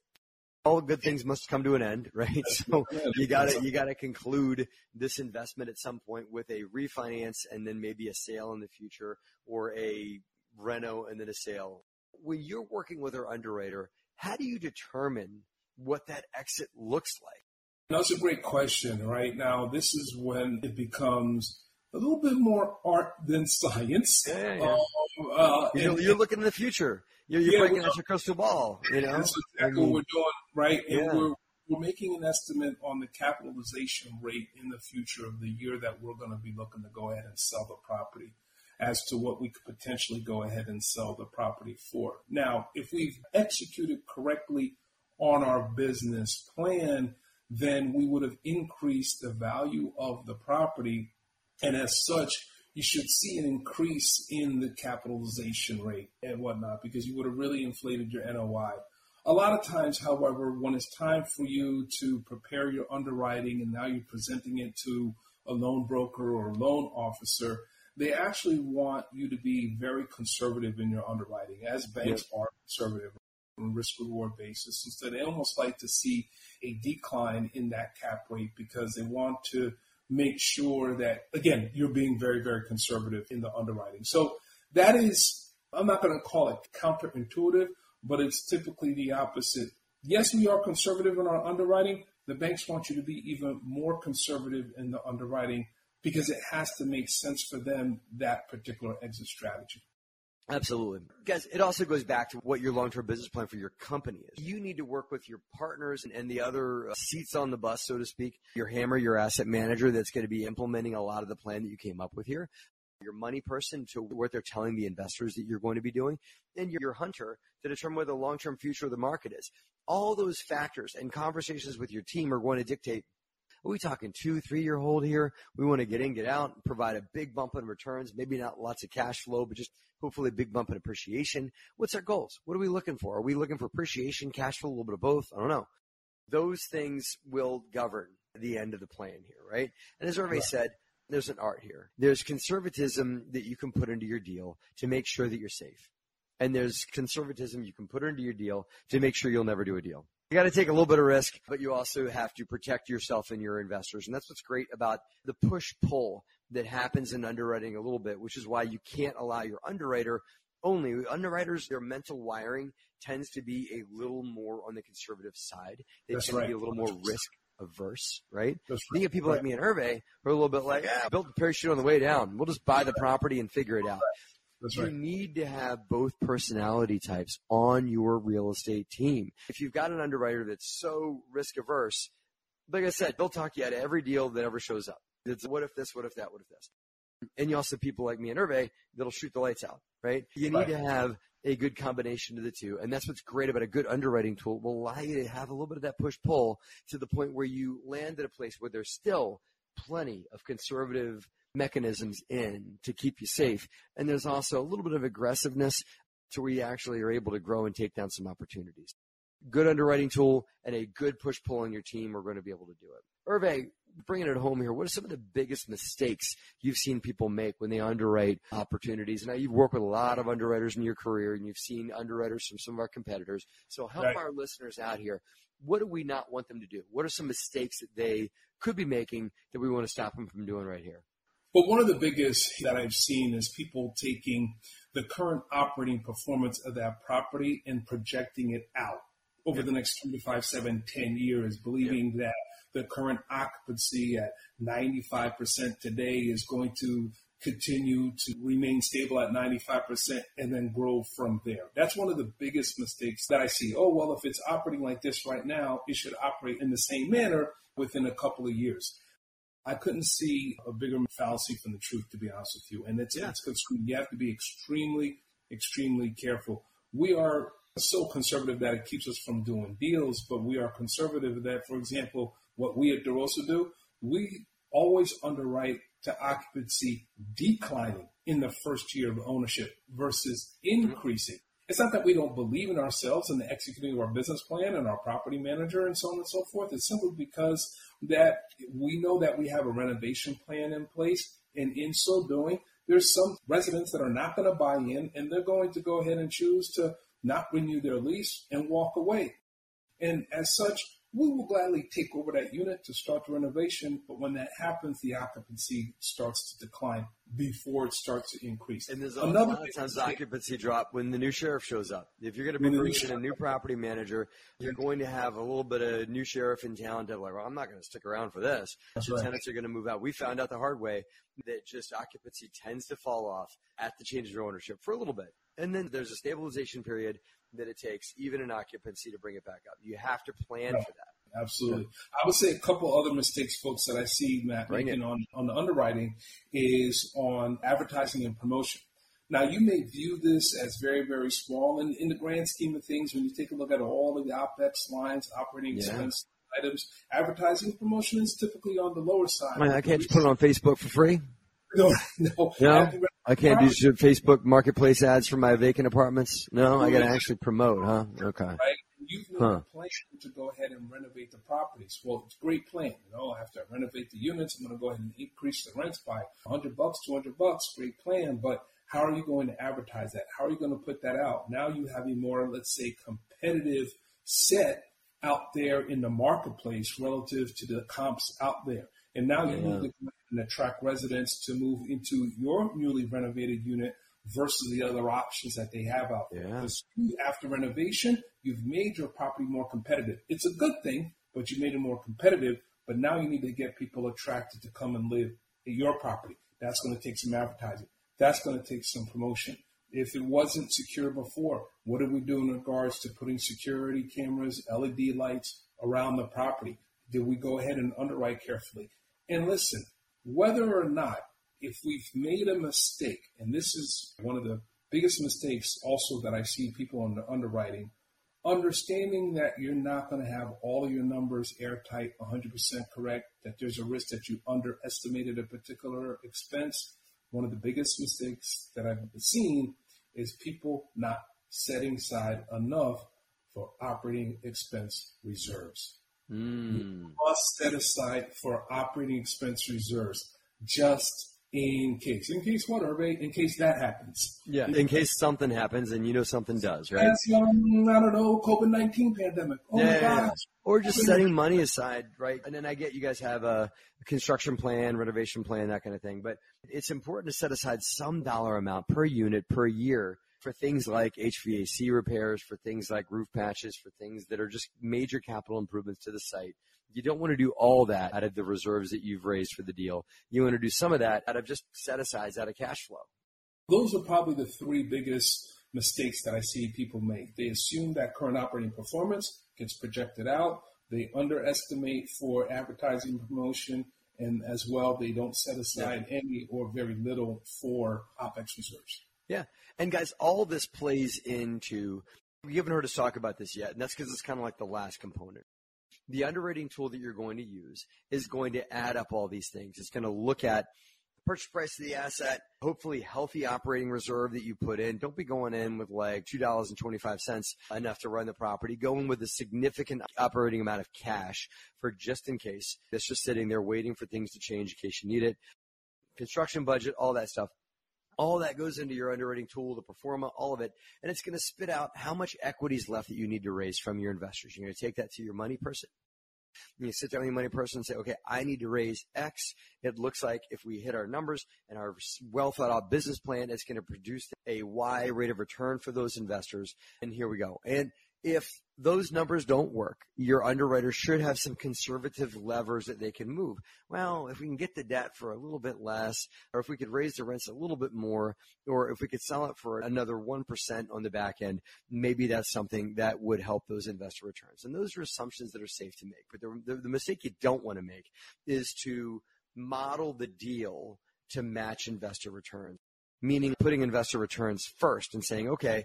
All good things must come to an end, right? So you got to you got to conclude this investment at some point with a refinance and then maybe a sale in the future or a reno and then a sale. When you're working with our underwriter, how do you determine what that exit looks like? That's a great question. Right now, this is when it becomes a little bit more art than science. Yeah, yeah. Um, uh, You're, and- you're looking in the future. You're, you're Yeah, breaking out your crystal ball. You know, That's I mean, what we're doing, right? And Yeah. we're we're making an estimate on the capitalization rate in the future of the year that we're going to be looking to go ahead and sell the property as to what we could potentially go ahead and sell the property for. Now, if we've executed correctly on our business plan, then we would have increased the value of the property. And as such, you should see an increase in the capitalization rate and whatnot because you would have really inflated your NOI. A lot of times, however, when it's time for you to prepare your underwriting and now you're presenting it to a loan broker or a loan officer, they actually want you to be very conservative in your underwriting, as banks are conservative on a risk reward basis. Instead, they almost like to see a decline in that cap rate because they want to make sure that, again, you're being very, very conservative in the underwriting. So that is, I'm not going to call it counterintuitive, but it's typically the opposite. Yes, we are conservative in our underwriting. The banks want you to be even more conservative in the underwriting because it has to make sense for them, that particular exit strategy. Absolutely. Guys, it also goes back to what your long-term business plan for your company is. You need to work with your partners and, and the other uh, seats on the bus, so to speak, your hammer, your asset manager that's going to be implementing a lot of the plan that you came up with here, your money person to what they're telling the investors that you're going to be doing, and your, hunter to determine what the long-term future of the market is. All those factors and conversations with your team are going to dictate are we talking two, three year hold here? We want to get in, get out, provide a big bump in returns, maybe not lots of cash flow, but just hopefully a big bump in appreciation. What's our goals? What are we looking for? Are we looking for appreciation, cash flow, a little bit of both? I don't know. Those things will govern the end of the plan here, right? And as Hervé Right. said, there's an art here. There's conservatism that you can put into your deal to make sure that you're safe. And there's conservatism you can put into your deal to make sure you'll never do a deal. You got to take a little bit of risk, but you also have to protect yourself and your investors. And that's what's great about the push pull that happens in underwriting a little bit, which is why you can't allow your underwriter only underwriters, their mental wiring tends to be a little more on the conservative side. They That's tend to be a little more risk averse, right? That's you get people like me and Hervé who are a little bit like, ah, build the parachute on the way down. We'll just buy the property and figure it out. That's You right. need to have both personality types on your real estate team. If you've got an underwriter that's so risk averse, like I said, they'll talk you out of every deal that ever shows up. It's what if this, what if that, what if this. And you also have people like me and Hervé that'll shoot the lights out, right? You need Right. to have a good combination of the two. And that's what's great about a good underwriting tool. It will allow you to have a little bit of that push pull to the point where you land at a place where there's still plenty of conservative mechanisms in to keep you safe. And there's also a little bit of aggressiveness to where you actually are able to grow and take down some opportunities. Good underwriting tool and a good push pull on your team are going to be able to do it. Hervé, bringing it home here, what are some of the biggest mistakes you've seen people make when they underwrite opportunities? Now, you've worked with a lot of underwriters in your career and you've seen underwriters from some of our competitors. So help Right. our listeners out here. What do we not want them to do? What are some mistakes that they could be making that we want to stop them from doing right here? But one of the biggest that I've seen is people taking the current operating performance of that property and projecting it out over the next three to five, seven, ten years, believing that the current occupancy at 95% today is going to continue to remain stable at 95% and then grow from there. That's one of the biggest mistakes that I see. Oh, well, if it's operating like this right now, it should operate in the same manner within a couple of years. I couldn't see a bigger fallacy from the truth, to be honest with you. And it's, Yeah. it's. You have to be extremely, extremely careful. We are so conservative that it keeps us from doing deals, but we are conservative that, for example, what we at DeRosa do, we always underwrite to occupancy declining in the first year of ownership versus increasing. It's not that we don't believe in ourselves and the executing of our business plan and our property manager and so on and so forth. It's simply because that we know that we have a renovation plan in place. And in so doing, there's some residents that are not going to buy in and they're going to go ahead and choose to not renew their lease and walk away. And as such, we will gladly take over that unit to start the renovation. But when that happens, the occupancy starts to decline before it starts to increase. And there's a Another lot of times mistake- occupancy drop when the new sheriff shows up. If you're going to be When new bringing in a new property manager, you're going to have a little bit of new sheriff in town to like, well, I'm not going to stick around for this. That's The right. tenants are going to move out. We found out the hard way that just occupancy tends to fall off at the change of ownership for a little bit. And then there's a stabilization period that it takes, even in occupancy, to bring it back up. You have to plan Right. for that. Absolutely. I would say a couple other mistakes, folks, that I see Matt Bring making it. on, on the underwriting is on advertising and promotion. Now, you may view this as very, very small. And in the grand scheme of things, when you take a look at all of the OPEX lines, operating Yeah. expense items, advertising promotion is typically on the lower side. I can't just put it on Facebook for free. No, no. No? I can't do Facebook marketplace ads for my vacant apartments. No, I got to actually promote, huh? Okay. right? You've made Huh. a plan to go ahead and renovate the properties. Well, it's a great plan. You know, after I renovate the units, I'm going to go ahead and increase the rents by 100 bucks, 200 bucks. Great plan. But how are you going to advertise that? How are you going to put that out? Now you have a more, let's say, competitive set out there in the marketplace relative to the comps out there. And now you Yeah. need to and attract residents to move into your newly renovated unit versus the other options that they have out there. Yeah. Because after renovation, you've made your property more competitive. It's a good thing, but you made it more competitive. But now you need to get people attracted to come and live at your property. That's going to take some advertising. That's going to take some promotion. If it wasn't secure before, what did we do in regards to putting security cameras, LED lights around the property? Did we go ahead and underwrite carefully? And listen, whether or not, if we've made a mistake, and this is one of the biggest mistakes also that I see people in the underwriting, understanding that you're not going to have all your numbers airtight, 100% correct, that there's a risk that you underestimated a particular expense. One of the biggest mistakes that I've seen is people not setting aside enough for operating expense reserves Mm. must set aside for operating expense reserves just in case. In case what, Hervé? In case that happens. Yeah. In case something happens and you know something does, right? As um, I don't know, COVID nineteen pandemic. Oh Yeah, my yeah, yeah. Or just setting money aside, right? And then I get you guys have a construction plan, renovation plan, that kind of thing. But it's important to set aside some dollar amount per unit per year for things like HVAC repairs, for things like roof patches, for things that are just major capital improvements to the site. You don't want to do all that out of the reserves that you've raised for the deal. You want to do some of that out of just set asides out of cash flow. Those are probably the three biggest mistakes that I see people make. They assume that current operating performance gets projected out. They underestimate for advertising promotion And as well, they don't set aside yeah. any or very little for OPEX reserves. Yeah. And guys, all this plays into, you haven't heard us talk about this yet, and that's because it's kind of like the last component. The underwriting tool that you're going to use is going to add up all these things. It's going to look at the purchase price of the asset, hopefully healthy operating reserve that you put in. Don't be going in with like $2.25 enough to run the property. Go in with a significant operating amount of cash for just in case. It's just sitting there waiting for things to change in case you need it. Construction budget, all that stuff. All that goes into your underwriting tool, the pro forma, all of it, and it's going to spit out how much equity is left that you need to raise from your investors. You're going to take that to your money person. You sit down with your money person and say, okay, I need to raise X. It looks like if we hit our numbers and our well thought out business plan, it's going to produce a Y rate of return for those investors. And here we go. And if those numbers don't work, your underwriter should have some conservative levers that they can move. Well, if we can get the debt for a little bit less, or if we could raise the rents a little bit more, or if we could sell it for another 1% on the back end, maybe that's something that would help those investor returns. And those are assumptions that are safe to make. But the, the, the mistake you don't want to make is to model the deal to match investor returns meaning putting investor returns first and saying, okay,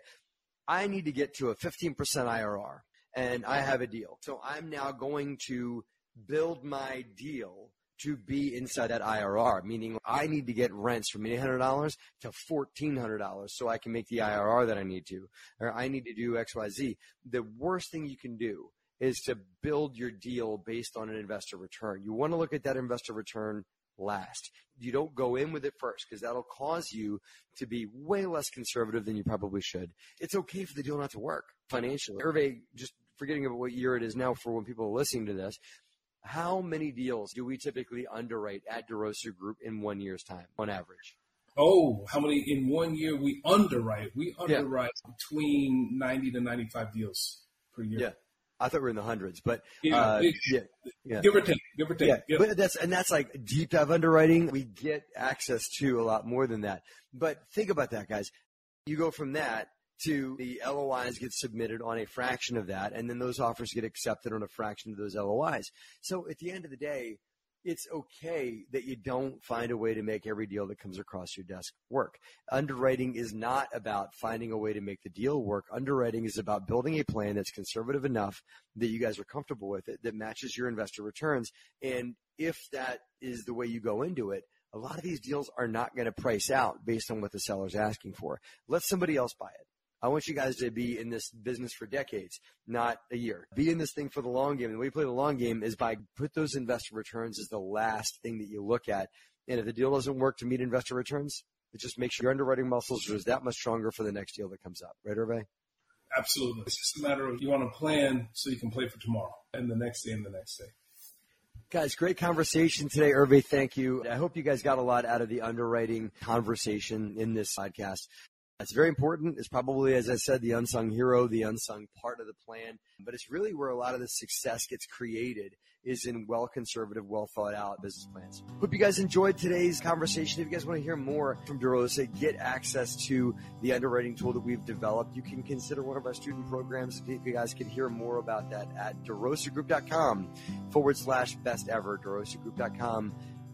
I need to get to a 15% IRR and I have a deal. So I'm now going to build my deal to be inside that IRR, meaning I need to get rents from $800 to $1,400 so I can make the IRR that I need to, or I need to do XYZ. The worst thing you can do is to build your deal based on an investor return. You want to look at that investor return last. You don't go in with it first because that'll cause you to be way less conservative than you probably should. It's okay for the deal not to work financially. Hervé, just forgetting about what year it is now for when people are listening to this, how many deals do we typically underwrite at DeRosa Group in one year's time on average? Oh, how many in one year we underwrite? We underwrite yeah. between 90 to 95 deals per year. Yeah. I thought we were in the hundreds, but yeah, uh, yeah, yeah, give or take, give or take. Yeah, but that's and that's like deep dive underwriting. We get access to a lot more than that. But think about that, guys. You go from that to the LOIs get submitted on a fraction of that, and then those offers get accepted on a fraction of those LOIs. So at the end of the day, it's okay that you don't find a way to make every deal that comes across your desk work. Underwriting is not about finding a way to make the deal work. Underwriting is about building a plan that's conservative enough that you guys are comfortable with it, that matches your investor returns. And if that is the way you go into it, a lot of these deals are not going to price out based on what the seller's asking for. Let somebody else buy it. I want you guys to be in this business for decades, not a year. Be in this thing for the long game. And the way you play the long game is by put those investor returns as the last thing that you look at. And if the deal doesn't work to meet investor returns, it just makes your underwriting muscles just that much stronger for the next deal that comes up. Right, Hervé? Absolutely. It's just a matter of you want to plan so you can play for tomorrow and the next day and the next day. Guys, great conversation today, Hervé. Thank you. I hope you guys got a lot out of the underwriting conversation in this podcast. It's very important. It's probably, as I said, the unsung hero, the unsung part of the plan. But it's really where a lot of the success gets created is in well conservative, well thought out business plans. Hope you guys enjoyed today's conversation. If you guys want to hear more from DeRosa, get access to the underwriting tool that we've developed. You can consider one of our student programs. If you guys can hear more about that at DeRosaGroup.com forward slash best ever, DeRosaGroup.com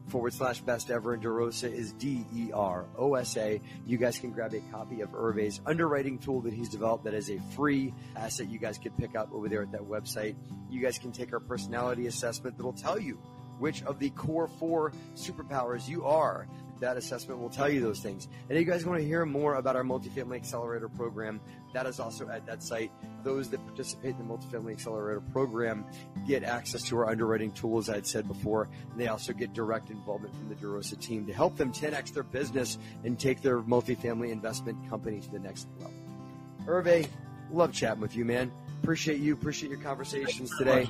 forward slash best ever and DeRosa is D E R O S A. You guys can grab a copy of Hervé's underwriting tool that he's developed that is a free asset you guys can pick up over there at that website. You guys can take our personality assessment that'll tell you which of the core four superpowers you are that assessment will tell you those things. And if you guys want to hear more about our multifamily accelerator program, that is also at that site. Those that participate in the multifamily accelerator program get access to our underwriting tools, I had said before. And they also get direct involvement from the DeRosa team to help them 10x their business and take their multifamily investment company to the next level. Hervé, love chatting with you, man. Appreciate you. Appreciate your conversations today.